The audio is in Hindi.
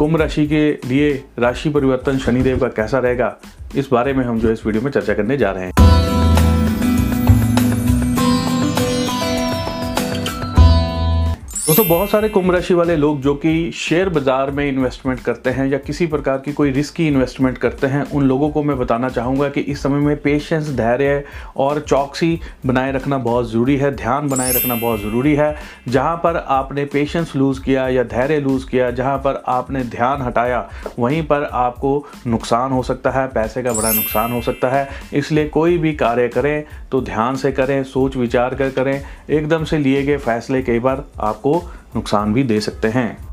कुंभ राशि के लिए राशि परिवर्तन शनिदेव का कैसा रहेगा? इस बारे में हम जो इस वीडियो में चर्चा करने जा रहे हैं। दोस्तों, बहुत सारे कुंभ राशि वाले लोग जो कि शेयर बाज़ार में इन्वेस्टमेंट करते हैं या किसी प्रकार की कोई रिस्की इन्वेस्टमेंट करते हैं, उन लोगों को मैं बताना चाहूँगा कि इस समय में पेशेंस धैर्य और चौकसी बनाए रखना बहुत ज़रूरी है, ध्यान बनाए रखना बहुत ज़रूरी है। जहाँ पर आपने पेशेंस लूज़ किया या धैर्य लूज़ किया, जहाँ पर आपने ध्यान हटाया, वहीं पर आपको नुकसान हो सकता है, पैसे का बड़ा नुकसान हो सकता है। इसलिए कोई भी कार्य करें तो ध्यान से करें सोच विचार कर करें। एकदम से लिए गए फैसले कई बार आपको नुकसान भी दे सकते हैं।